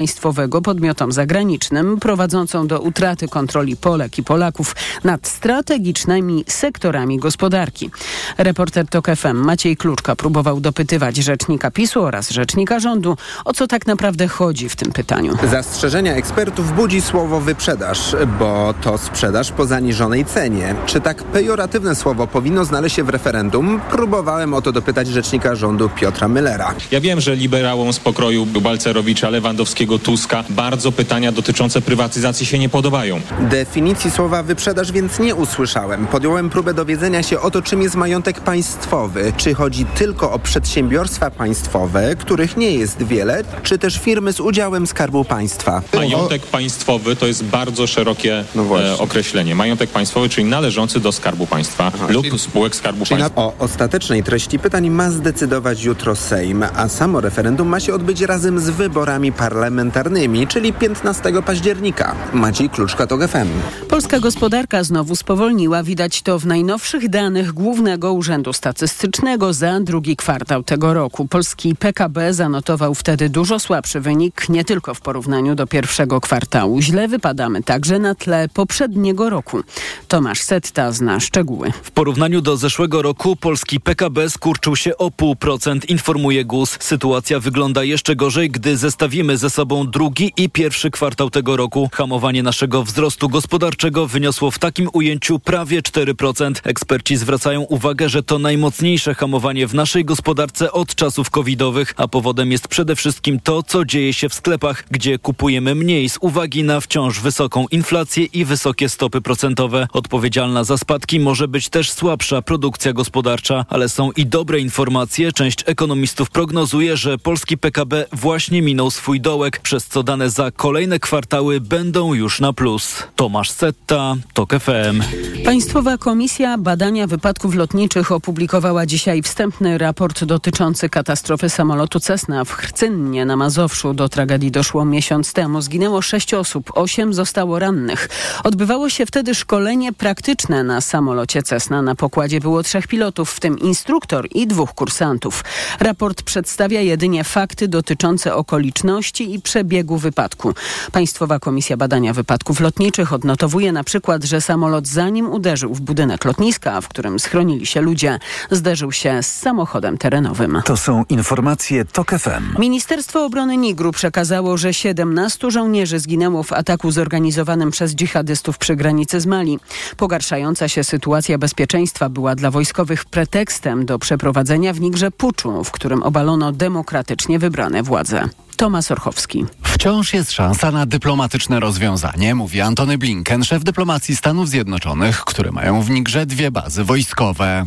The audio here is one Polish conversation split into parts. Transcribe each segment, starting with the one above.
państwowego podmiotom zagranicznym, prowadzącą do utraty kontroli Polek i Polaków nad strategicznymi sektorami gospodarki. Reporter TOK FM Maciej Kluczka próbował dopytywać rzecznika PiSu oraz rzecznika rządu, o co tak naprawdę chodzi w tym pytaniu. Zastrzeżenia ekspertów budzi słowo wyprzedaż, bo to sprzedaż po zaniżonej cenie. Czy tak pejoratywne słowo powinno znaleźć się w referendum? Próbowałem o to dopytać rzecznika rządu Piotra Müllera. Ja wiem, że liberałom z pokroju Balcerowicza, Lewandowskiego, Tuska bardzo pytania dotyczące prywatyzacji się nie podobają. Definicji słowa wyprzedaż więc nie usłyszałem. Podjąłem próbę dowiedzenia się o to, czym jest majątek państwowy. Czy chodzi tylko o przedsiębiorstwa państwowe, których nie jest wiele, czy też firmy z udziałem Skarbu Państwa? Majątek państwowy to jest bardzo szerokie No e, określenie. Majątek państwowy, czyli należący do Skarbu Państwa lub czyli- spółek Skarbu Państwa. na, o ostatecznej treści pytań ma zdecydować jutro Sejm, a samo referendum ma się odbyć razem z wyborami parlamentarnymi, czyli 15 października. Maciej Kluczka, to FM. Polska gospodarka znowu spowolniła. Widać to w najnowszych danych Głównego Urzędu Statystycznego za drugi kwartał tego roku. Polski PKB zanotował wtedy dużo słabszy wynik, nie tylko w porównaniu do pierwszego kwartału. Źle wypadamy także na tle poprzedniego roku. Tomasz Setta zna szczegóły. W porównaniu do zeszłego roku polski PKB skurczył się o 0,5%, informuje GUS. Sytuacja wygląda jeszcze gorzej, gdy zestawimy ze sobą drugi i pierwszy kwartał tego roku. Hamowanie naszego wzrostu gospodarczego wyniosło w takim ujęciu prawie 4%. Eksperci zwracają uwagę, że to najmocniejsze hamowanie w naszej gospodarce od czasów covidowych, a powodem jest przede wszystkim to, co dzieje się w sklepach, gdzie kupujemy mniej z uwagi na wciąż wysoką inflację i wysokie stopy procentowe. Odpowiedzialna za spadki może być też słabsza produkcja gospodarcza, ale są i dobre informacje. Część ekonomistów prognozuje, że polski PKB właśnie minął swój dołek, przez co dane za kolejne kwartały będą już na plus. Tomasz Setta, TOK FM. Państwowa Komisja Badania Wypadków Lotniczych opublikowała dzisiaj wstępny raport dotyczący katastrofy samolotu Cessna w Hrcynnie na Mazowszu. Do tragedii doszło miesiąc temu. Zginęło sześć osób, osiem zostało rannych. Odbywało się wtedy szkolenie praktyczne na samolocie Cessna. Na pokładzie było trzech pilotów, w tym instruktor i dwóch kursantów. Raport przedstawia jedynie fakty dotyczące okoliczności i przebiegu wypadku. Państwowa Komisja Badania Wypadków Lotniczych odnotowuje na przykład, że samolot zanim uderzył w budynek lotniska, w którym schronili się ludzie, zderzył się z samochodem terenowym. To są informacje TOK FM. Ministerstwo Obrony Nigru przekazało, że 17 żołnierzy zginęło w ataku zorganizowanym przez dżihadystów przy granicy z Mali. Pogarszająca się sytuacja bezpieczeństwa była dla wojskowych pretekstem do przeprowadzenia w Nigrze puczu, w którym obalono demokratycznie wybrane władze. Tomasz Orchowski. Wciąż jest szansa na dyplomatyczne rozwiązanie, mówi Antony Blinken, szef dyplomacji Stanów Zjednoczonych, które mają w Nigrze dwie bazy wojskowe.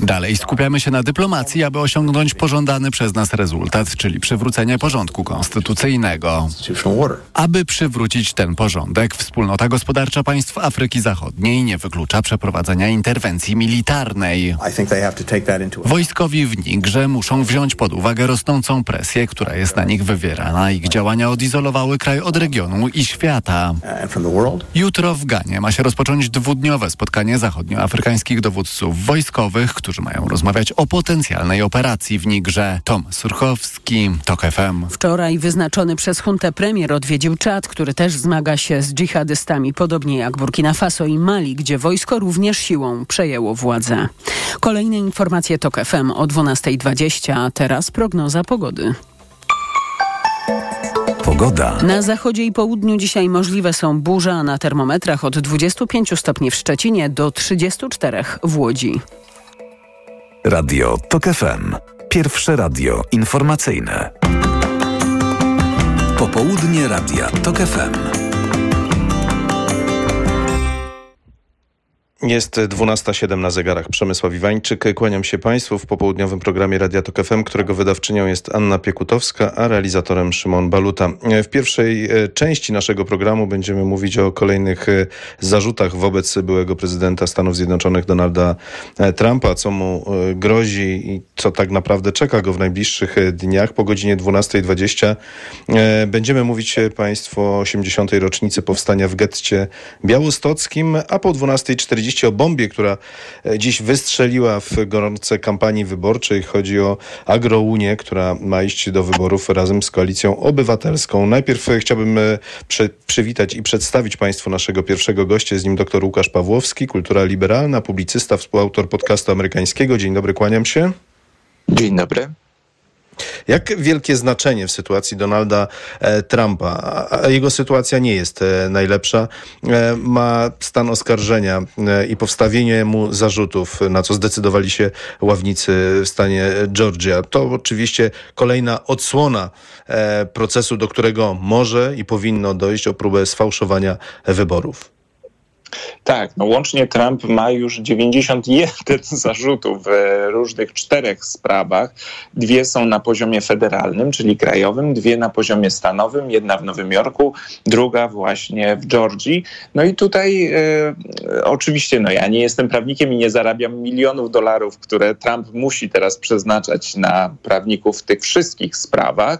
Dalej skupiamy się na dyplomacji, aby osiągnąć pożądany przez nas rezultat, czyli przywrócenie porządku konstytucyjnego. Aby przywrócić ten porządek, wspólnota gospodarcza państw Afryki Zachodniej nie wyklucza przeprowadzenia interwencji militarnej. Wojskowi w Nigrze muszą wziąć pod uwagę rosnącą presję, która jest na nich wywierana. Ich działania odizolowały kraj od regionu i świata. Jutro w Ganie ma się rozpocząć dwudniowe spotkanie zachodnioafrykańskich dowódców wojskowych, którzy mają rozmawiać o potencjalnej operacji w Nigrze. Tom Surchowski, TOK FM. Wczoraj wyznaczony przez Huntę premier odwiedził Czad, który też zmaga się z dżihadystami, podobnie jak Burkina Faso i Mali, gdzie wojsko również siłą przejęło władzę. Kolejne informacje TOK FM o 12.20, a teraz prognoza pogody. Pogoda. Na zachodzie i południu dzisiaj możliwe są burze, a na termometrach od 25 stopni w Szczecinie do 34 w Łodzi. Radio TOK FM. Pierwsze radio informacyjne. Popołudnie radia TOK FM. Jest 12.07 na zegarach. Przemysław Iwańczyk. Kłaniam się Państwu w popołudniowym programie Radia Tok FM, którego wydawczynią jest Anna Piekutowska, a realizatorem Szymon Baluta. W pierwszej e, części naszego programu będziemy mówić o kolejnych e, zarzutach wobec byłego prezydenta Stanów Zjednoczonych Donalda e, Trumpa, co mu grozi i co tak naprawdę czeka go w najbliższych dniach. Po godzinie 12.20 będziemy mówić Państwu o 80. rocznicy powstania w getcie białostockim, a po 12.40 powiedzieliście o bombie, która dziś wystrzeliła w gorące kampanii wyborczej. Chodzi o Agrounię, która ma iść do wyborów razem z Koalicją Obywatelską. Najpierw chciałbym przy, przywitać i przedstawić Państwu naszego pierwszego gościa. Jest nim dr Łukasz Pawłowski, kultura liberalna, publicysta, współautor podcastu amerykańskiego. Dzień dobry, kłaniam się. Dzień dobry. Jak wielkie znaczenie w sytuacji Donalda e, Trumpa, a jego sytuacja nie jest e, najlepsza, e, ma stan oskarżenia i powstawienie mu zarzutów, na co zdecydowali się ławnicy w stanie Georgia. To oczywiście kolejna odsłona procesu, do którego może i powinno dojść o próbę sfałszowania wyborów. Tak, no łącznie Trump ma już 91 zarzutów w różnych czterech sprawach. Dwie są na poziomie federalnym, czyli krajowym, dwie na poziomie stanowym, jedna w Nowym Jorku, druga właśnie w Georgii. No i tutaj e, oczywiście, no ja nie jestem prawnikiem i nie zarabiam milionów dolarów, które Trump musi teraz przeznaczać na prawników w tych wszystkich sprawach,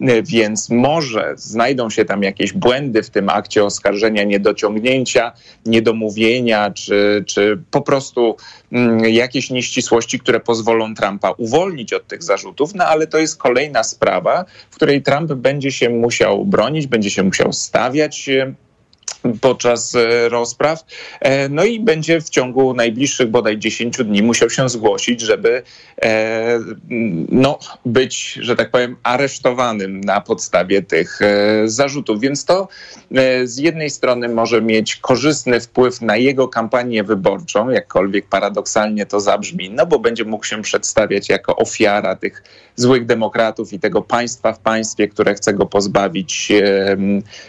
e, więc może znajdą się tam jakieś błędy w tym akcie oskarżenia, niedociągnięcia, niedomówienia, czy, czy po prostu mm, jakieś nieścisłości, które pozwolą Trumpa uwolnić od tych zarzutów, no ale to jest kolejna sprawa, w której Trump będzie się musiał bronić, będzie się musiał stawiać podczas e, rozpraw. E, no i będzie w ciągu najbliższych bodaj 10 dni musiał się zgłosić, żeby e, no, być, że tak powiem, aresztowanym na podstawie tych zarzutów. Więc to z jednej strony może mieć korzystny wpływ na jego kampanię wyborczą, jakkolwiek paradoksalnie to zabrzmi, no bo będzie mógł się przedstawiać jako ofiara tych złych demokratów i tego państwa w państwie, które chce go pozbawić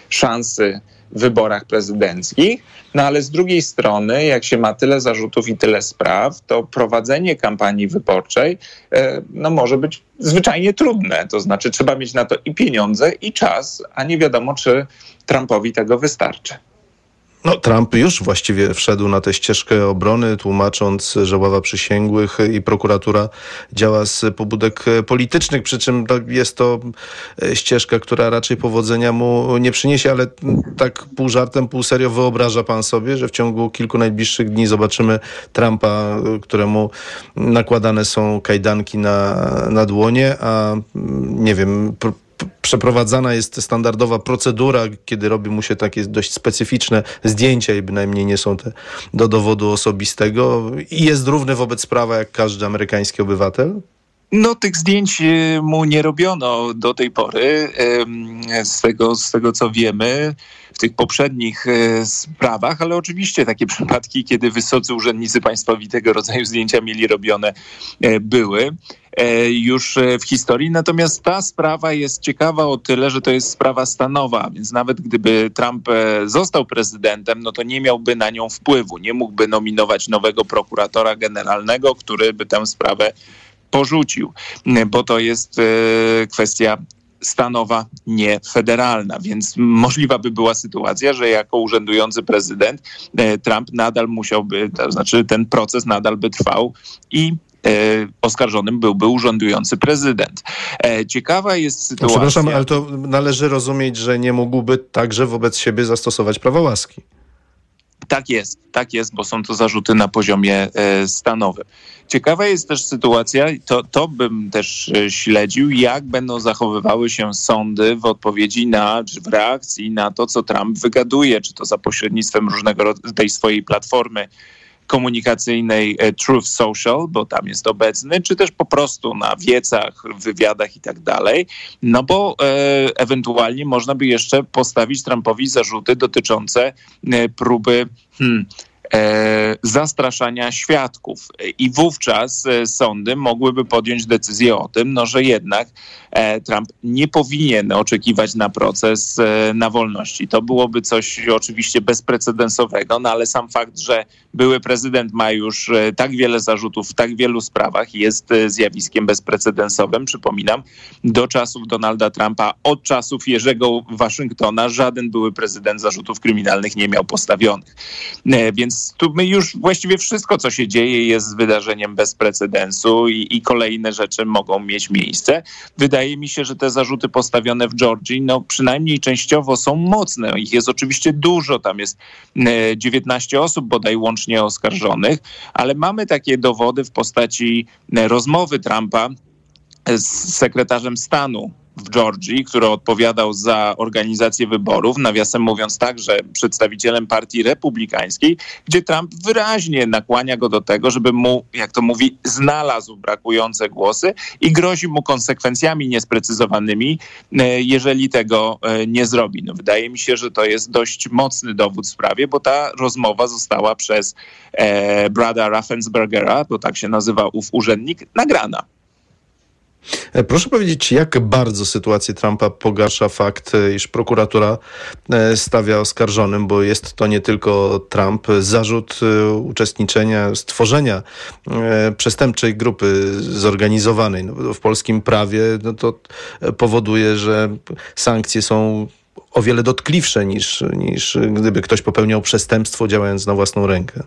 szansy wyborach prezydenckich. No ale z drugiej strony, jak się ma tyle zarzutów i tyle spraw, to prowadzenie kampanii wyborczej e, no, może być zwyczajnie trudne. To znaczy, trzeba mieć na to i pieniądze, i czas, a nie wiadomo, czy Trumpowi tego wystarczy. No, Trump już właściwie wszedł na tę ścieżkę obrony, tłumacząc, że ława przysięgłych i prokuratura działa z pobudek politycznych, przy czym jest to e, ścieżka, która raczej powodzenia mu nie przyniesie, ale tak pół żartem, pół serio wyobraża pan sobie, że w ciągu kilku najbliższych dni zobaczymy Trumpa, któremu nakładane są kajdanki na, na dłonie, a nie wiem, przeprowadzana jest standardowa procedura, kiedy robi mu się takie dość specyficzne zdjęcia i bynajmniej nie są te do dowodu osobistego i jest równy wobec prawa jak każdy amerykański obywatel? No, tych zdjęć y, mu nie robiono do tej pory, z tego, z tego co wiemy, w tych poprzednich y, sprawach, ale oczywiście takie przypadki, kiedy wysocy urzędnicy państwowi tego rodzaju zdjęcia mieli robione, y, były. E, już e, w historii. Natomiast ta sprawa jest ciekawa o tyle, że to jest sprawa stanowa, więc nawet gdyby Trump e, został prezydentem, no to nie miałby na nią wpływu. Nie mógłby nominować nowego prokuratora generalnego, który by tę sprawę porzucił, bo to jest kwestia stanowa, nie federalna. Więc możliwa by była sytuacja, że jako urzędujący prezydent Trump nadal musiałby, to znaczy ten proces nadal by trwał i E, oskarżonym byłby urzędujący prezydent. E, ciekawa jest sytuacja... Przepraszam, ale to należy rozumieć, że nie mógłby także wobec siebie zastosować prawa łaski. Tak jest, tak jest, bo są to zarzuty na poziomie e, stanowym. Ciekawa jest też sytuacja, to, to bym też śledził, jak będą zachowywały się sądy w odpowiedzi na, czy w reakcji na to, co Trump wygaduje, czy to za pośrednictwem różnego tej swojej platformy komunikacyjnej e, Truth Social, bo tam jest obecny, czy też po prostu na wiecach, wywiadach i tak dalej, no bo e, ewentualnie można by jeszcze postawić Trumpowi zarzuty dotyczące e, próby hmm, zastraszania świadków. I wówczas e, sądy mogłyby podjąć decyzję o tym, no, że jednak e, Trump nie powinien oczekiwać na proces na wolności. To byłoby coś oczywiście bezprecedensowego, no ale sam fakt, że były prezydent ma już tak wiele zarzutów w tak wielu sprawach jest zjawiskiem bezprecedensowym. Przypominam, do czasów Donalda Trumpa, od czasów Jerzego Waszyngtona żaden były prezydent zarzutów kryminalnych nie miał postawionych. Więc więc tu my już właściwie wszystko, co się dzieje, jest wydarzeniem bez precedensu i, i kolejne rzeczy mogą mieć miejsce. Wydaje mi się, że te zarzuty postawione w Georgii, no przynajmniej częściowo są mocne. Ich jest oczywiście dużo, tam jest 19 osób bodaj łącznie oskarżonych, ale mamy takie dowody w postaci rozmowy Trumpa z sekretarzem stanu w Georgii, który odpowiadał za organizację wyborów, nawiasem mówiąc także przedstawicielem partii republikańskiej, gdzie Trump wyraźnie nakłania go do tego, żeby mu, jak to mówi, znalazł brakujące głosy i grozi mu konsekwencjami niesprecyzowanymi, e, jeżeli tego e, nie zrobi. No, wydaje mi się, że to jest dość mocny dowód w sprawie, bo ta rozmowa została przez e, Brada Raffensbergera, bo tak się nazywa ów urzędnik, nagrana. E, proszę powiedzieć, jak bardzo sytuację Trumpa pogarsza fakt, e, iż prokuratura e, stawia oskarżonym, bo jest to nie tylko Trump, zarzut uczestniczenia, stworzenia przestępczej grupy zorganizowanej. No, w polskim prawie no, to powoduje, że sankcje są o wiele dotkliwsze niż, niż gdyby ktoś popełniał przestępstwo działając na własną rękę.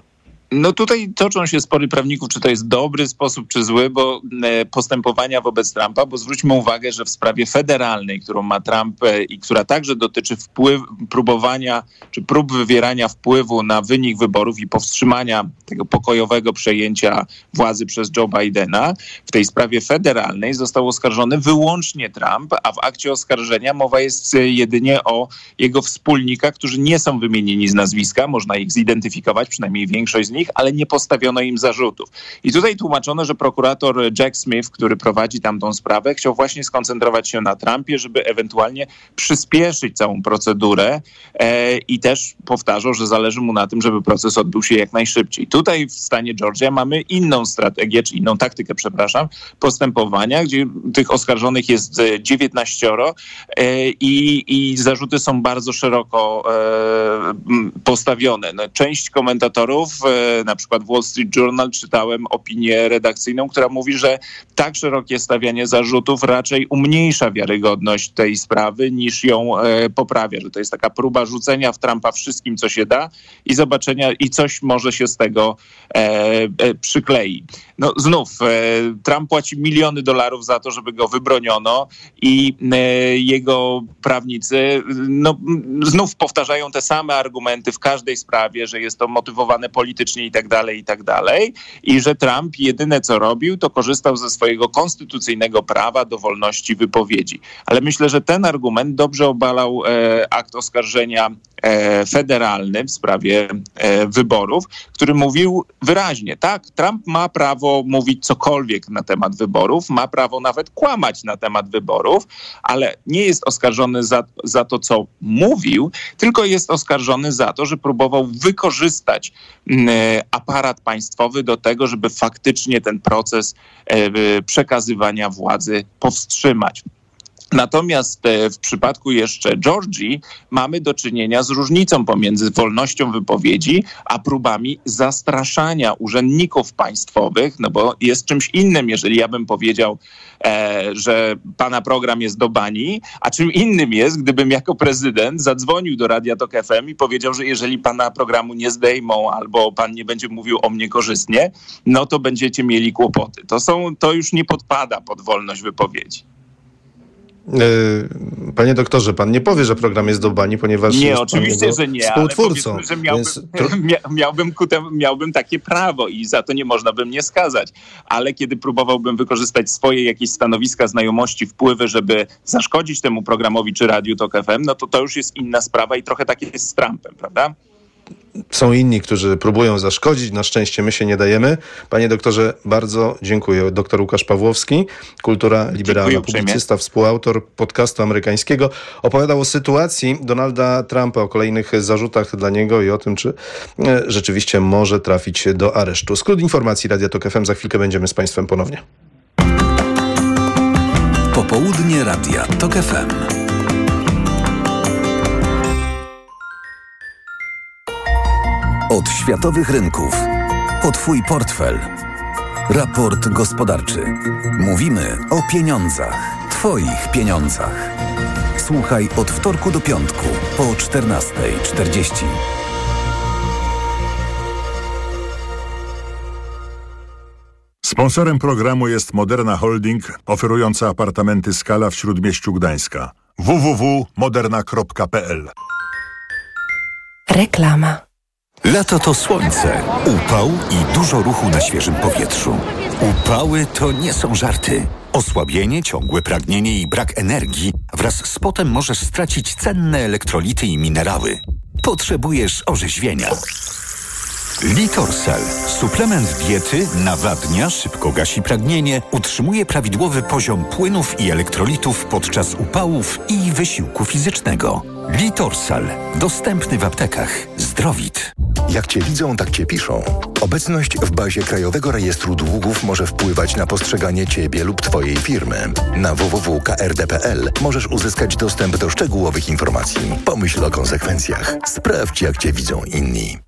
No tutaj toczą się spory prawników, czy to jest dobry sposób, czy zły, bo e, postępowania wobec Trumpa, bo zwróćmy uwagę, że w sprawie federalnej, którą ma Trump e, i która także dotyczy wpływ, próbowania, czy prób wywierania wpływu na wynik wyborów i powstrzymania tego pokojowego przejęcia władzy przez Joe Bidena, w tej sprawie federalnej został oskarżony wyłącznie Trump, a w akcie oskarżenia mowa jest e, jedynie o jego wspólnikach, którzy nie są wymienieni z nazwiska, można ich zidentyfikować, przynajmniej większość z nich, nich, ale nie postawiono im zarzutów. I tutaj tłumaczono, że prokurator Jack Smith, który prowadzi tamtą sprawę, chciał właśnie skoncentrować się na Trumpie, żeby ewentualnie przyspieszyć całą procedurę e, i też powtarzał, że zależy mu na tym, żeby proces odbył się jak najszybciej. Tutaj w stanie Georgia mamy inną strategię, czy inną taktykę, przepraszam, postępowania, gdzie tych oskarżonych jest 19 e, i, i zarzuty są bardzo szeroko e, postawione. No, część komentatorów e, na przykład Wall Street Journal czytałem opinię redakcyjną, która mówi, że tak szerokie stawianie zarzutów raczej umniejsza wiarygodność tej sprawy niż ją e, poprawia, że to jest taka próba rzucenia w Trumpa wszystkim, co się da i zobaczenia, i coś może się z tego e, e, przyklei. No znów, Trump płaci miliony dolarów za to, żeby go wybroniono i jego prawnicy no, znów powtarzają te same argumenty w każdej sprawie, że jest to motywowane politycznie i tak dalej, i tak dalej. I że Trump jedyne co robił, to korzystał ze swojego konstytucyjnego prawa do wolności wypowiedzi. Ale myślę, że ten argument dobrze obalał e, akt oskarżenia e, federalny w sprawie e, wyborów, który mówił wyraźnie, tak, Trump ma prawo mówić cokolwiek na temat wyborów, ma prawo nawet kłamać na temat wyborów, ale nie jest oskarżony za, za to, co mówił, tylko jest oskarżony za to, że próbował wykorzystać aparat państwowy do tego, żeby faktycznie ten proces e, przekazywania władzy powstrzymać. Natomiast e, w przypadku jeszcze Georgii mamy do czynienia z różnicą pomiędzy wolnością wypowiedzi a próbami zastraszania urzędników państwowych, no bo jest czymś innym, jeżeli ja bym powiedział, e, że pana program jest do bani, a czym innym jest, gdybym jako prezydent zadzwonił do Radia Tok FM i powiedział, że jeżeli pana programu nie zdejmą albo pan nie będzie mówił o mnie korzystnie, no to będziecie mieli kłopoty. To, są, to już nie podpada pod wolność wypowiedzi. E, panie doktorze, pan nie powie, że program jest do bani, ponieważ nie, jest oczywiście, że nie, współtwórcą. Ale że miałbym, więc... miałbym, miałbym takie prawo i za to nie można by mnie skazać. Ale kiedy próbowałbym wykorzystać swoje jakieś stanowiska, znajomości, wpływy, żeby zaszkodzić temu programowi czy Radiu Tok FM, no to to już jest inna sprawa i trochę tak jest z Trumpem, prawda? Są inni, którzy próbują zaszkodzić. Na szczęście my się nie dajemy. Panie doktorze, bardzo dziękuję. Doktor Łukasz Pawłowski, kultura liberalna, publicysta, współautor podcastu amerykańskiego, opowiadał o sytuacji Donalda Trumpa, o kolejnych zarzutach dla niego i o tym, czy e, rzeczywiście może trafić do aresztu. Skrót informacji Radia Tok FM. Za chwilkę będziemy z Państwem ponownie. Popołudnie Radia Tok FM. Od światowych rynków. Po Twój portfel. Raport gospodarczy. Mówimy o pieniądzach. Twoich pieniądzach. Słuchaj od wtorku do piątku po 14.40. Sponsorem programu jest Moderna Holding, oferująca apartamenty Skala w Śródmieściu Gdańska. www.moderna.pl Reklama Lato to słońce, upał i dużo ruchu na świeżym powietrzu. Upały to nie są żarty. Osłabienie, ciągłe pragnienie i brak energii wraz z potem możesz stracić cenne elektrolity i minerały. Potrzebujesz orzeźwienia. Litorsal. Suplement diety nawadnia, szybko gasi pragnienie, utrzymuje prawidłowy poziom płynów i elektrolitów podczas upałów i wysiłku fizycznego. Litorsal. Dostępny w aptekach. Zdrowit. Jak Cię widzą, tak Cię piszą. Obecność w bazie Krajowego Rejestru Długów może wpływać na postrzeganie Ciebie lub Twojej firmy. Na www.krd.pl możesz uzyskać dostęp do szczegółowych informacji. Pomyśl o konsekwencjach. Sprawdź, jak Cię widzą inni.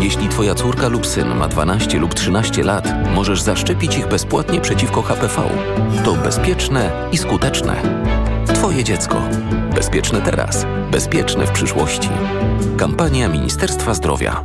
Jeśli Twoja córka lub syn ma 12 lub 13 lat, możesz zaszczepić ich bezpłatnie przeciwko HPV. To bezpieczne i skuteczne. Twoje dziecko. Bezpieczne teraz. Bezpieczne w przyszłości. Kampania Ministerstwa Zdrowia.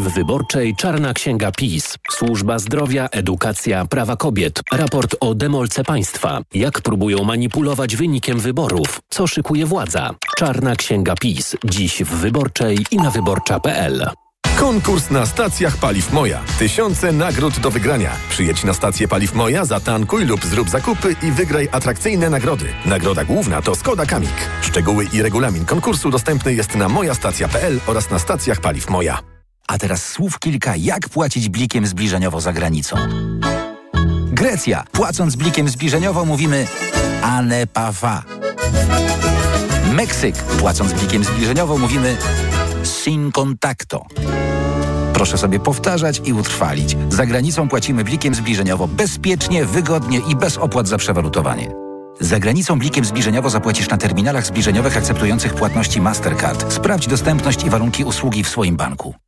w Wyborczej Czarna Księga PiS. Służba zdrowia, edukacja, prawa kobiet. Raport o demolce państwa. Jak próbują manipulować wynikiem wyborów. Co szykuje władza. Czarna Księga PiS. Dziś w Wyborczej i na wyborcza.pl. Konkurs na stacjach Paliw Moja. Tysiące nagród do wygrania. Przyjedź na stację Paliw Moja, zatankuj lub zrób zakupy i wygraj atrakcyjne nagrody. Nagroda główna to Skoda Kamik. Szczegóły i regulamin konkursu dostępny jest na mojastacja.pl oraz na stacjach Paliw Moja. A teraz słów kilka, jak płacić blikiem zbliżeniowo za granicą. Grecja. Płacąc blikiem zbliżeniowo mówimy ane pafa. Meksyk. Płacąc blikiem zbliżeniowo mówimy sin contacto. Proszę sobie powtarzać i utrwalić. Za granicą płacimy blikiem zbliżeniowo bezpiecznie, wygodnie i bez opłat za przewalutowanie. Za granicą blikiem zbliżeniowo zapłacisz na terminalach zbliżeniowych akceptujących płatności Mastercard. Sprawdź dostępność i warunki usługi w swoim banku.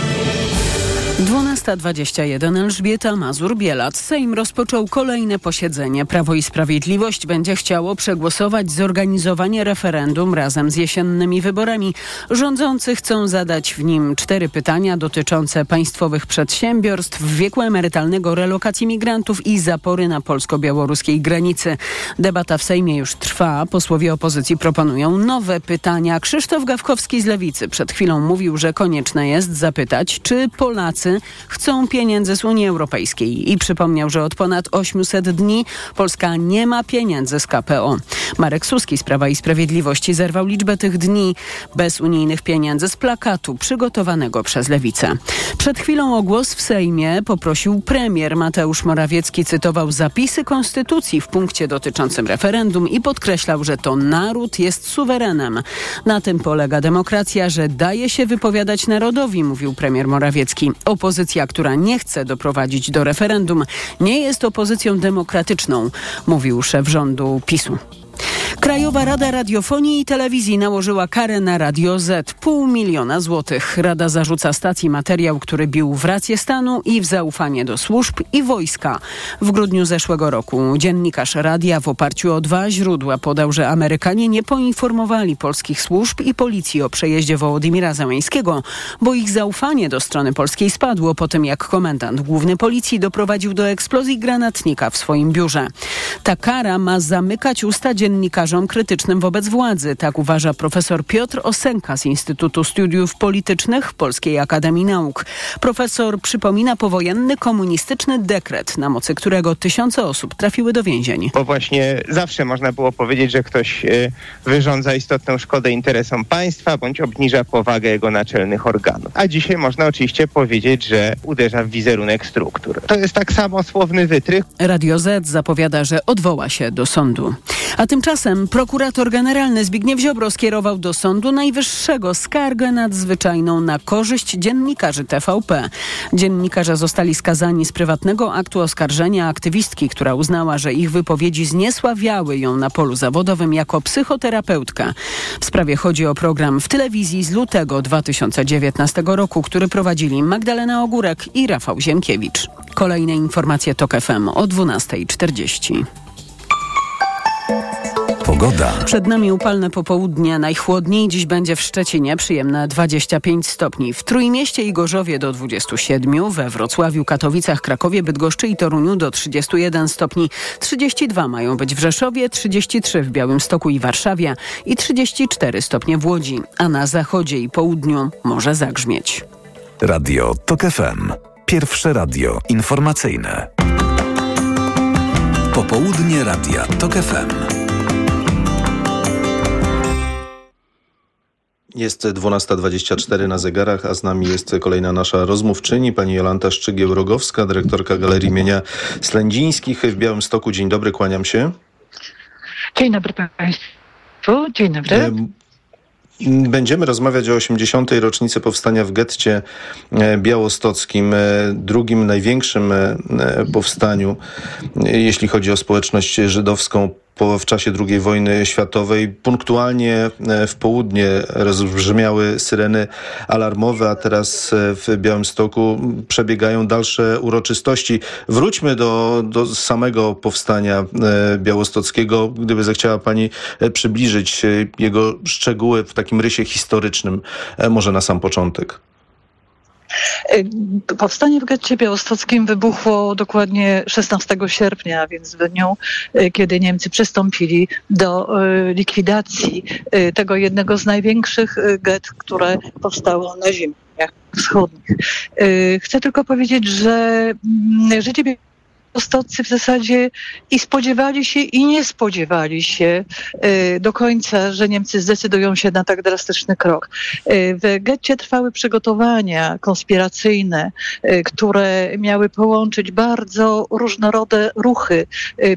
12.21 Elżbieta Mazur-Bielat. Sejm rozpoczął kolejne posiedzenie. Prawo i Sprawiedliwość będzie chciało przegłosować zorganizowanie referendum razem z jesiennymi wyborami. Rządzący chcą zadać w nim cztery pytania dotyczące państwowych przedsiębiorstw, wieku emerytalnego, relokacji migrantów i zapory na polsko-białoruskiej granicy. Debata w Sejmie już trwa. Posłowie opozycji proponują nowe pytania. Krzysztof Gawkowski z Lewicy przed chwilą mówił, że konieczne jest zapytać, czy Polacy chcą pieniędzy z Unii Europejskiej i przypomniał, że od ponad 800 dni Polska nie ma pieniędzy z KPO. Marek Suski z Prawa i Sprawiedliwości zerwał liczbę tych dni bez unijnych pieniędzy z plakatu przygotowanego przez Lewicę. Przed chwilą o głos w Sejmie poprosił premier Mateusz Morawiecki, cytował zapisy konstytucji w punkcie dotyczącym referendum i podkreślał, że to naród jest suwerenem. Na tym polega demokracja, że daje się wypowiadać narodowi, mówił premier Morawiecki. Opozycja, która nie chce doprowadzić do referendum, nie jest opozycją demokratyczną, mówił szef rządu PiSu. Krajowa Rada Radiofonii i Telewizji nałożyła karę na Radio Z pół miliona złotych. Rada zarzuca stacji materiał, który bił w rację stanu i w zaufanie do służb i wojska. W grudniu zeszłego roku dziennikarz radia w oparciu o dwa źródła podał, że Amerykanie nie poinformowali polskich służb i policji o przejeździe Wołodymira Załęskiego, bo ich zaufanie do strony polskiej spadło po tym, jak komendant główny policji doprowadził do eksplozji granatnika w swoim biurze. Ta kara ma zamykać usta dziennikarza dziennikarzom krytycznym wobec władzy. Tak uważa profesor Piotr Osenka z Instytutu Studiów Politycznych Polskiej Akademii Nauk. Profesor przypomina powojenny komunistyczny dekret, na mocy którego tysiące osób trafiły do więzień. Bo właśnie zawsze można było powiedzieć, że ktoś e, wyrządza istotną szkodę interesom państwa bądź obniża powagę jego naczelnych organów. A dzisiaj można oczywiście powiedzieć, że uderza w wizerunek struktur. To jest tak samo słowny wytrych. Radio Z zapowiada, że odwoła się do sądu. A tymczasem prokurator generalny Zbigniew Ziobro skierował do Sądu Najwyższego skargę nadzwyczajną na korzyść dziennikarzy TVP. Dziennikarze zostali skazani z prywatnego aktu oskarżenia aktywistki, która uznała, że ich wypowiedzi zniesławiały ją na polu zawodowym jako psychoterapeutka. W sprawie chodzi o program w telewizji z lutego 2019 roku, który prowadzili Magdalena Ogórek i Rafał Ziemkiewicz. Kolejne informacje TOK FM o 12.40. Pogoda. Przed nami upalne popołudnie. Najchłodniej dziś będzie w Szczecinie, przyjemne 25 stopni. W Trójmieście i Gorzowie do 27, we Wrocławiu, Katowicach, Krakowie, Bydgoszczy i Toruniu do 31 stopni. 32 mają być w Rzeszowie, 33 w Białymstoku i Warszawie i 34 stopnie w Łodzi, a na zachodzie i południu może zagrzmieć. Radio TOK FM. Pierwsze radio informacyjne. Popołudnie Radia TOK FM. Jest 12.24 na zegarach, a z nami jest kolejna nasza rozmówczyni, pani Jolanta Szczygieł-Rogowska, dyrektorka Galerii imienia Slędzińskich w Białymstoku. Dzień dobry, kłaniam się. Dzień dobry Państwu, dzień dobry. Będziemy rozmawiać o 80. rocznicy powstania w getcie białostockim, drugim największym powstaniu, jeśli chodzi o społeczność żydowską po, w czasie II wojny światowej. Punktualnie w południe rozbrzmiały syreny alarmowe, a teraz w Białymstoku przebiegają dalsze uroczystości. Wróćmy do, do samego powstania białostockiego. Gdyby zechciała Pani przybliżyć jego szczegóły w takim rysie historycznym, może na sam początek. Powstanie w getcie białostockim wybuchło dokładnie 16 sierpnia, więc w dniu, kiedy Niemcy przystąpili do likwidacji tego jednego z największych get, które powstało na ziemiach wschodnich. Chcę tylko powiedzieć, że Żydzi Białostoccy w zasadzie i spodziewali się, i nie spodziewali się y, do końca, że Niemcy zdecydują się na tak drastyczny krok. Y, w getcie trwały przygotowania konspiracyjne, y, które miały połączyć bardzo różnorodne ruchy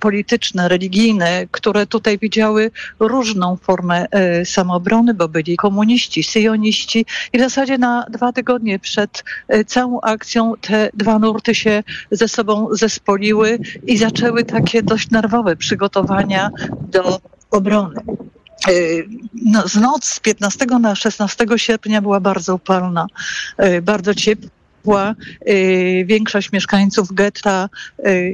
polityczne, religijne, które tutaj widziały różną formę samoobrony, bo byli komuniści, syjoniści i w zasadzie na dwa tygodnie przed całą akcją te dwa nurty się ze sobą zespoliły i zaczęły takie dość nerwowe przygotowania do obrony. No, z noc z 15 na 16 sierpnia była bardzo upalna, bardzo ciepła. Większość mieszkańców getta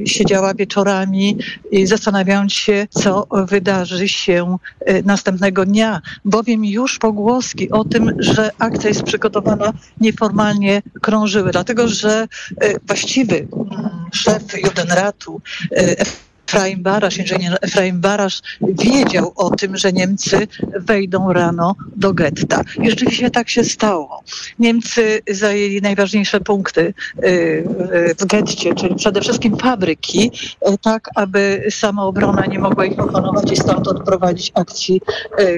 siedziała wieczorami zastanawiając się, co wydarzy się następnego dnia, bowiem już pogłoski o tym, że akcja jest przygotowana nieformalnie krążyły, dlatego że właściwy szef Judenratu Efraim Barasz, inżynier Efraim Barasz wiedział o tym, że Niemcy wejdą rano do getta. I rzeczywiście tak się stało. Niemcy zajęli najważniejsze punkty w getcie, czyli przede wszystkim fabryki, tak aby samoobrona nie mogła ich opanować i stąd odprowadzić akcji,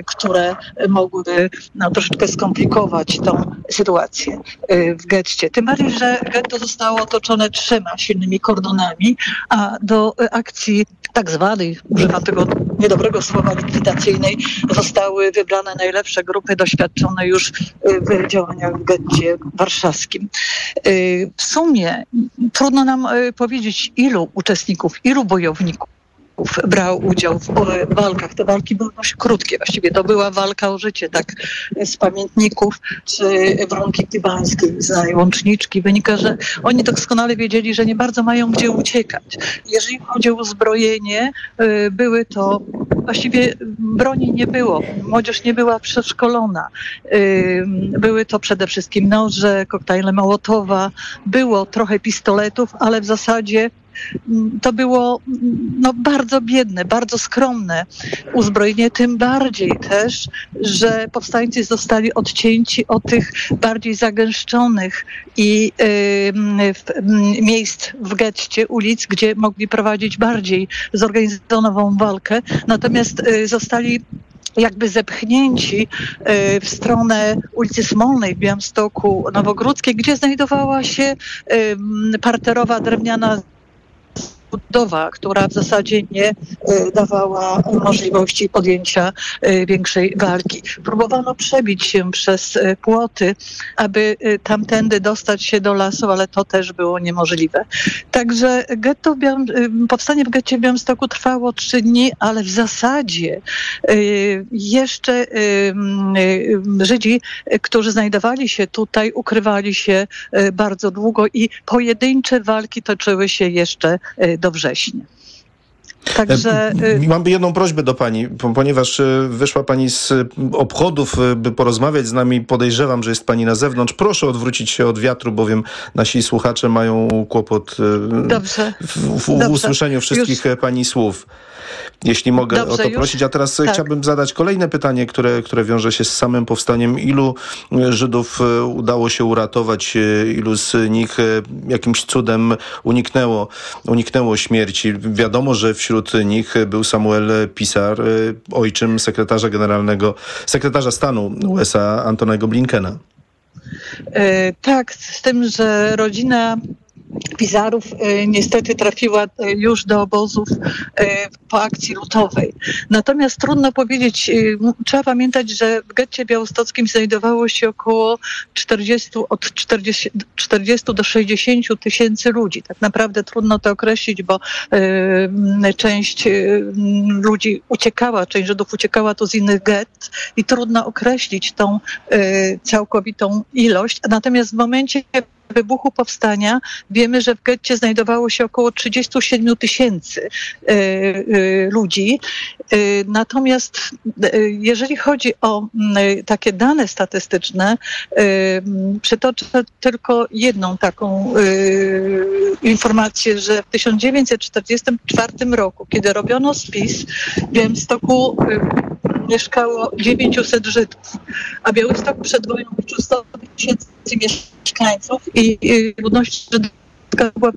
które mogłyby no, troszeczkę skomplikować tą sytuację w getcie. Tym bardziej, że getto zostało otoczone trzema silnymi kordonami, a do akcji tak zwanej, używam tego niedobrego słowa, likwidacyjnej, zostały wybrane najlepsze grupy doświadczone już w działaniach w getcie warszawskim. W sumie trudno nam powiedzieć, ilu uczestników, ilu bojowników brał udział w walkach. Te walki były dość krótkie. Właściwie to była walka o życie, tak z pamiętników czy Wronki Tybańskiej, z łączniczki. Wynika, że oni doskonale wiedzieli, że nie bardzo mają gdzie uciekać. Jeżeli chodzi o uzbrojenie, były to właściwie broni nie było. Młodzież nie była przeszkolona. Były to przede wszystkim noże, koktajle Mołotowa, było trochę pistoletów, ale w zasadzie to było no, bardzo biedne, bardzo skromne uzbrojenie, tym bardziej też, że powstańcy zostali odcięci od tych bardziej zagęszczonych i miejsc w getcie, ulic, gdzie mogli prowadzić bardziej zorganizowaną walkę. Natomiast y, zostali jakby zepchnięci y, w stronę ulicy Smolnej w Białymstoku Nowogródzkiej, gdzie znajdowała się parterowa drewniana budowa, która w zasadzie nie e, dawała możliwości podjęcia e, większej walki. Próbowano przebić się przez e, płoty, aby tamtędy dostać się do lasu, ale to też było niemożliwe. Także getto powstanie w getcie w Białymstoku trwało trzy dni, ale w zasadzie jeszcze Żydzi, którzy znajdowali się tutaj, ukrywali się bardzo długo i pojedyncze walki toczyły się jeszcze do września. Także... E, mam jedną prośbę do pani, ponieważ e, wyszła pani z obchodów, e, by porozmawiać z nami. Podejrzewam, że jest pani na zewnątrz. Proszę odwrócić się od wiatru, bowiem nasi słuchacze mają kłopot w, w, w usłyszeniu wszystkich Już. pani słów jeśli mogę Dobrze, o to już? prosić. A teraz tak. chciałbym zadać kolejne pytanie, które, które wiąże się z samym powstaniem. Ilu e, Żydów e, udało się uratować? E, ilu z nich jakimś cudem uniknęło, uniknęło śmierci? Wiadomo, że wśród nich był Samuel Pisar, ojczym sekretarza generalnego, sekretarza stanu USA Antonego Blinkena. Tak, z tym, że rodzina Pizarów e, niestety trafiła e, już do obozów e, po akcji lutowej. Natomiast trudno powiedzieć, trzeba pamiętać, że w getcie białostockim znajdowało się około 40, od 40, 40 do 60 tysięcy ludzi. Tak naprawdę trudno to określić, bo część ludzi uciekała, część Żydów uciekała tu z innych gett i trudno określić tą całkowitą ilość. Natomiast w momencie wybuchu powstania wiemy, że w getcie znajdowało się około 37 tysięcy e, e, ludzi. E, natomiast jeżeli chodzi o takie dane statystyczne, przytoczę tylko jedną taką informację, że w 1944 roku, kiedy robiono spis, w Białymstoku mieszkało 900 Żydów, a Białystok przed wojną liczył 100 tysięcy mieszkańców i, i ludność żydowska była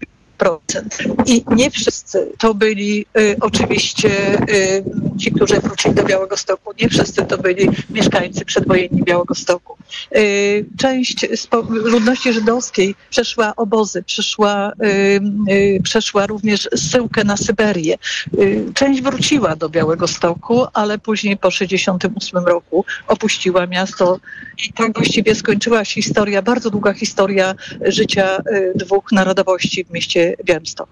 i nie wszyscy to byli y, oczywiście y, ci, którzy wrócili do Białego Stoku. Nie wszyscy to byli mieszkańcy przedwojenni Białego Stoku. Y, część ludności żydowskiej przeszła obozy, przeszła, y, y, przeszła również zsyłkę na Syberię. Część wróciła do Białego Stoku, ale później po 1968 roku opuściła miasto i tak właściwie skończyła się historia, bardzo długa historia życia dwóch narodowości w mieście Białymstoku.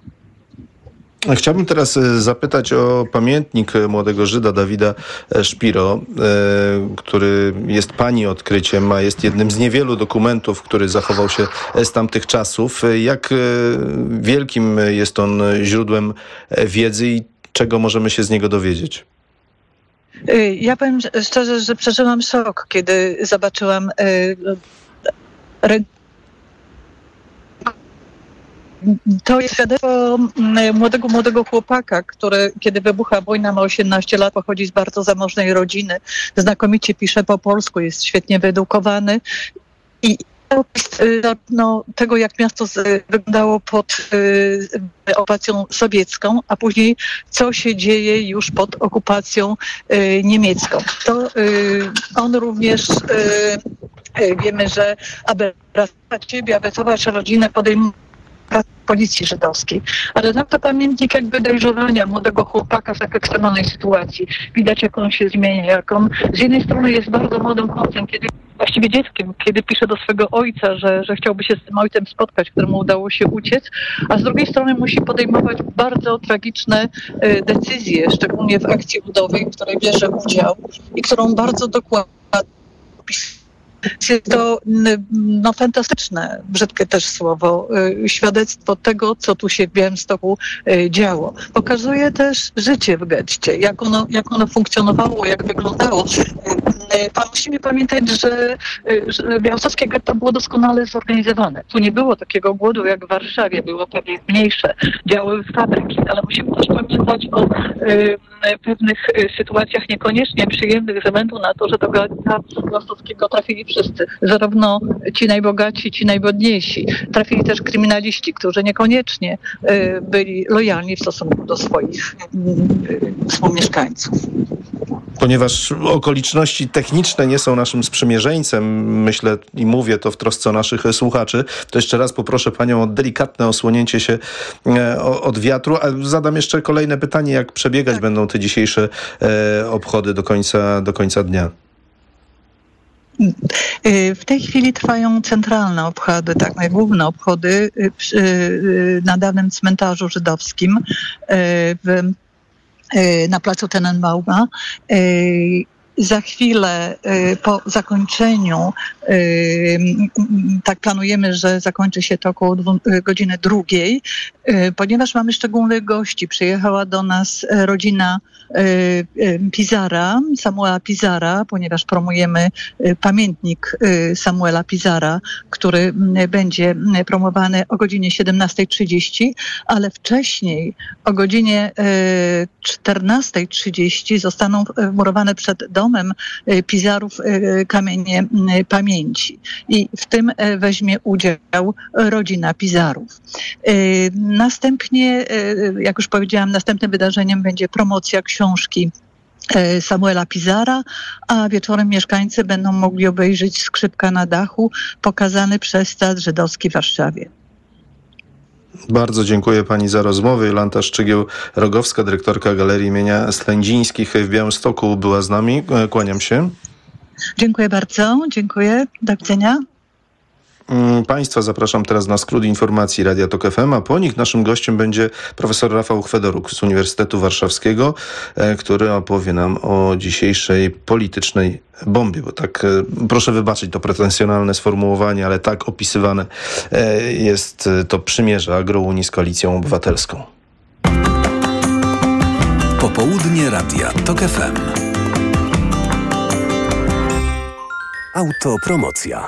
Chciałbym teraz e, zapytać o pamiętnik młodego Żyda Dawida e, Szpiro, e, który jest pani odkryciem, a jest jednym z niewielu dokumentów, który zachował się z tamtych czasów. Jak wielkim jest on źródłem wiedzy i czego możemy się z niego dowiedzieć? Ja powiem szczerze, że przeżyłam szok, kiedy zobaczyłam to jest świadectwo mm, młodego, młodego chłopaka, który kiedy wybucha wojna, ma 18 lat, pochodzi z bardzo zamożnej rodziny, znakomicie pisze po polsku, jest świetnie wyedukowany i no, tego, jak miasto wyglądało pod y, okupacją sowiecką, a później co się dzieje już pod okupacją y, niemiecką. To y, on również wiemy, że aby ratować siebie, aby ratować rodzinę, podejmuje policji żydowskiej. Ale tam to pamiętnik jakby dojrzewania młodego chłopaka w tak ekstremalnej sytuacji. Widać, jak on się zmienia, jak on z jednej strony jest bardzo młodym chłopcem, kiedy właściwie dzieckiem, kiedy pisze do swego ojca, że, że chciałby się z tym ojcem spotkać, któremu udało się uciec, a z drugiej strony musi podejmować bardzo tragiczne y, decyzje, szczególnie w akcji budowej, w której bierze udział i którą bardzo dokładnie jest to no, fantastyczne, brzydkie też słowo, y, świadectwo tego, co tu się w Białymstoku y, działo. Pokazuje też życie w getcie, jak ono, jak ono funkcjonowało, jak wyglądało. Musimy pamiętać, że, że białostockie getto było doskonale zorganizowane. Tu nie było takiego głodu jak w Warszawie, było pewnie mniejsze, działy fabryki, ale musimy też pamiętać o pewnych sytuacjach niekoniecznie przyjemnych ze względu na to, że do getta białostockiego trafili wszyscy, zarówno ci najbogatsi, ci najgodniejsi. Trafili też kryminaliści, którzy niekoniecznie byli lojalni w stosunku do swoich współmieszkańców. Ponieważ okoliczności techniczne nie są naszym sprzymierzeńcem, myślę i mówię to w trosce o naszych słuchaczy, to jeszcze raz poproszę Panią o delikatne osłonięcie się e, od wiatru. A zadam jeszcze kolejne pytanie, jak przebiegać tak. będą te dzisiejsze e, obchody do końca, do końca dnia? W tej chwili trwają centralne obchody, tak, główne obchody na dawnym cmentarzu żydowskim w Y, na placu Tenenbauma. Za chwilę y, po zakończeniu, tak planujemy, że zakończy się to około godziny drugiej, ponieważ mamy szczególnych gości. Przyjechała do nas rodzina Pizara, Samuela Pizara, ponieważ promujemy pamiętnik Samuela Pizara, który będzie promowany o godzinie 17.30, ale wcześniej o godzinie 14.30 zostaną wmurowane przed domem Pizarów kamienie pamięci. I w tym weźmie udział rodzina Pizarów. Następnie, jak już powiedziałam, następnym wydarzeniem będzie promocja książki Samuela Pizara, a wieczorem mieszkańcy będą mogli obejrzeć Skrzypka na dachu pokazany przez Stad Żydowski w Warszawie. Bardzo dziękuję pani za rozmowę. Jolanta Szczygieł-Rogowska, dyrektorka Galerii imienia Slędzińskich w Białymstoku była z nami. Kłaniam się. Dziękuję bardzo. Dziękuję. Do widzenia. Mm, państwa zapraszam teraz na skrót informacji Radia Tok FM, a po nich naszym gościem będzie profesor Rafał Chwedoruk z Uniwersytetu Warszawskiego, e, który opowie nam o dzisiejszej politycznej bombie, bo tak, e, proszę wybaczyć to pretensjonalne sformułowanie, ale tak opisywane e, jest to przymierze agrounii z Koalicją Obywatelską. Popołudnie Radia Tok FM. Autopromocja.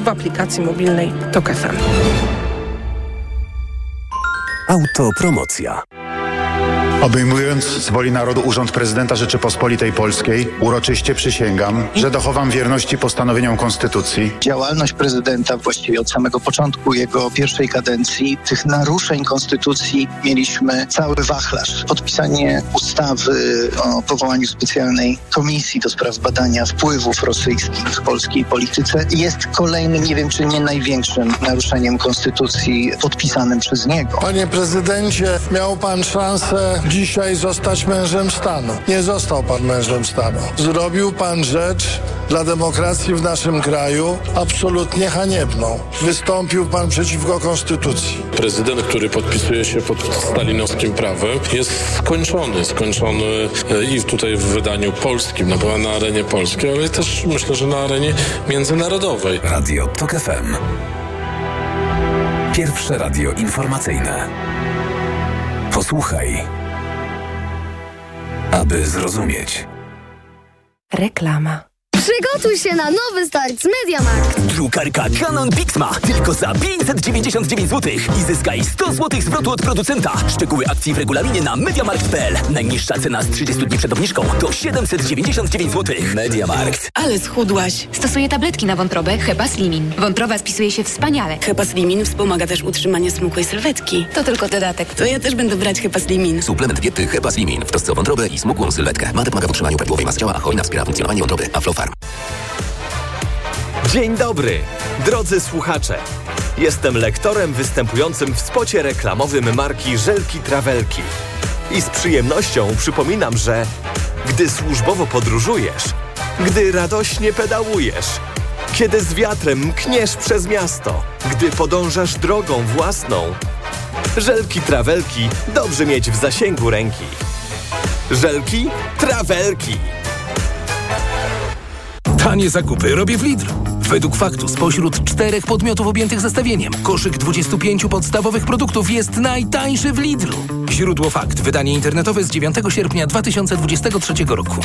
w aplikacji mobilnej TOK FM. Autopromocja. Obejmując z woli narodu Urząd Prezydenta Rzeczypospolitej Polskiej, uroczyście przysięgam, że dochowam wierności postanowieniom Konstytucji. Działalność prezydenta właściwie od samego początku jego pierwszej kadencji, tych naruszeń Konstytucji mieliśmy cały wachlarz. Podpisanie ustawy o powołaniu specjalnej komisji do spraw badania wpływów rosyjskich w polskiej polityce jest kolejnym, nie wiem czy nie największym naruszeniem Konstytucji podpisanym przez niego. Panie prezydencie, miał pan szansę dzisiaj zostać mężem stanu. Nie został pan mężem stanu. Zrobił pan rzecz dla demokracji w naszym kraju absolutnie haniebną. Wystąpił pan przeciwko konstytucji. Prezydent, który podpisuje się pod stalinowskim prawem, jest skończony. Skończony e, i tutaj w wydaniu polskim, na pewno na arenie polskiej, ale też myślę, że na arenie międzynarodowej. Radio TOK FM. Pierwsze radio informacyjne. Posłuchaj aby zrozumieć. Reklama. Przygotuj się na nowy start z MediaMarkt. Drukarka Canon Pixma tylko za 599 zł i zyskaj 100 zł zwrotu od producenta. Szczegóły akcji w regulaminie na MediaMarkt.pl. Najniższa cena z 30 dni przed obniżką to 799 zł. MediaMarkt. Ale schudłaś. Stosuję tabletki na wątrobę Hepa Slimin. Wątroba spisuje się wspaniale. Hepa Slimin wspomaga też utrzymanie smukłej sylwetki. To tylko dodatek. To ja też będę brać Hepa Slimin. Suplement diety Hepa Slimin w trosce o wątrobę i smukłą sylwetkę. Mate pomaga w utrzymaniu prawidłowej masy ciała, a hojna wspiera funkcjonowanie wątroby. Aflofarm. Dzień dobry, drodzy słuchacze. Jestem lektorem występującym w spocie reklamowym marki Żelki Trawelki. I z przyjemnością przypominam, że gdy służbowo podróżujesz, Gdy radośnie pedałujesz. Kiedy z wiatrem mkniesz przez miasto. Gdy podążasz drogą własną. Żelki trawelki dobrze mieć w zasięgu ręki. Żelki trawelki. Tanie zakupy robię w Lidl. Według faktu spośród czterech podmiotów objętych zestawieniem koszyk 25 podstawowych produktów jest najtańszy w Lidlu. Źródło fakt. Wydanie internetowe z 9 sierpnia 2023 roku.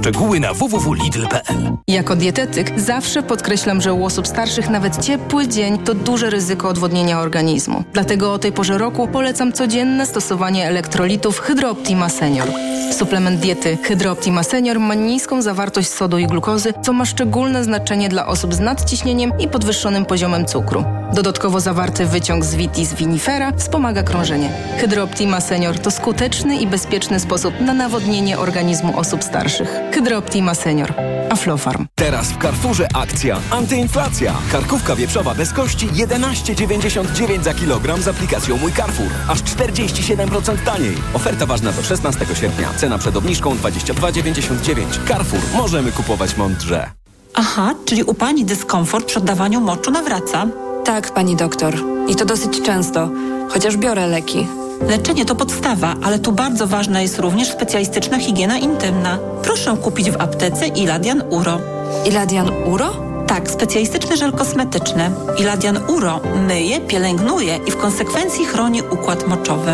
Szczegóły na www.lidl.pl Jako dietetyk zawsze podkreślam, że u osób starszych nawet ciepły dzień to duże ryzyko odwodnienia organizmu. Dlatego o tej porze roku polecam codzienne stosowanie elektrolitów Hydrooptima Senior. Suplement diety Hydrooptima Senior ma niską zawartość sodu i glukozy, co ma szczególne znaczenie dla osób z nadciśnieniem i podwyższonym poziomem cukru. Dodatkowo zawarty wyciąg z vitis vinifera wspomaga krążenie. Hydrooptima Senior to skuteczny i bezpieczny sposób na nawodnienie organizmu osób starszych. Hydrooptima Senior. Aflofarm. Teraz w Carrefourze akcja antyinflacja. Karkówka wieprzowa bez kości 11,99 za kilogram z aplikacją Mój Carrefour. Aż 47% taniej. Oferta ważna do 16 sierpnia. Cena przed obniżką 22,99. Carrefour. Możemy kupować mądrze. Aha, czyli u pani dyskomfort przy oddawaniu moczu nawraca? Tak, pani doktor. I to dosyć często, chociaż biorę leki. Leczenie to podstawa, ale tu bardzo ważna jest również specjalistyczna higiena intymna. Proszę kupić w aptece Iladian Uro. Iladian Uro? Tak, specjalistyczny żel kosmetyczny. Iladian Uro myje, pielęgnuje i w konsekwencji chroni układ moczowy.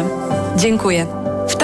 Dziękuję.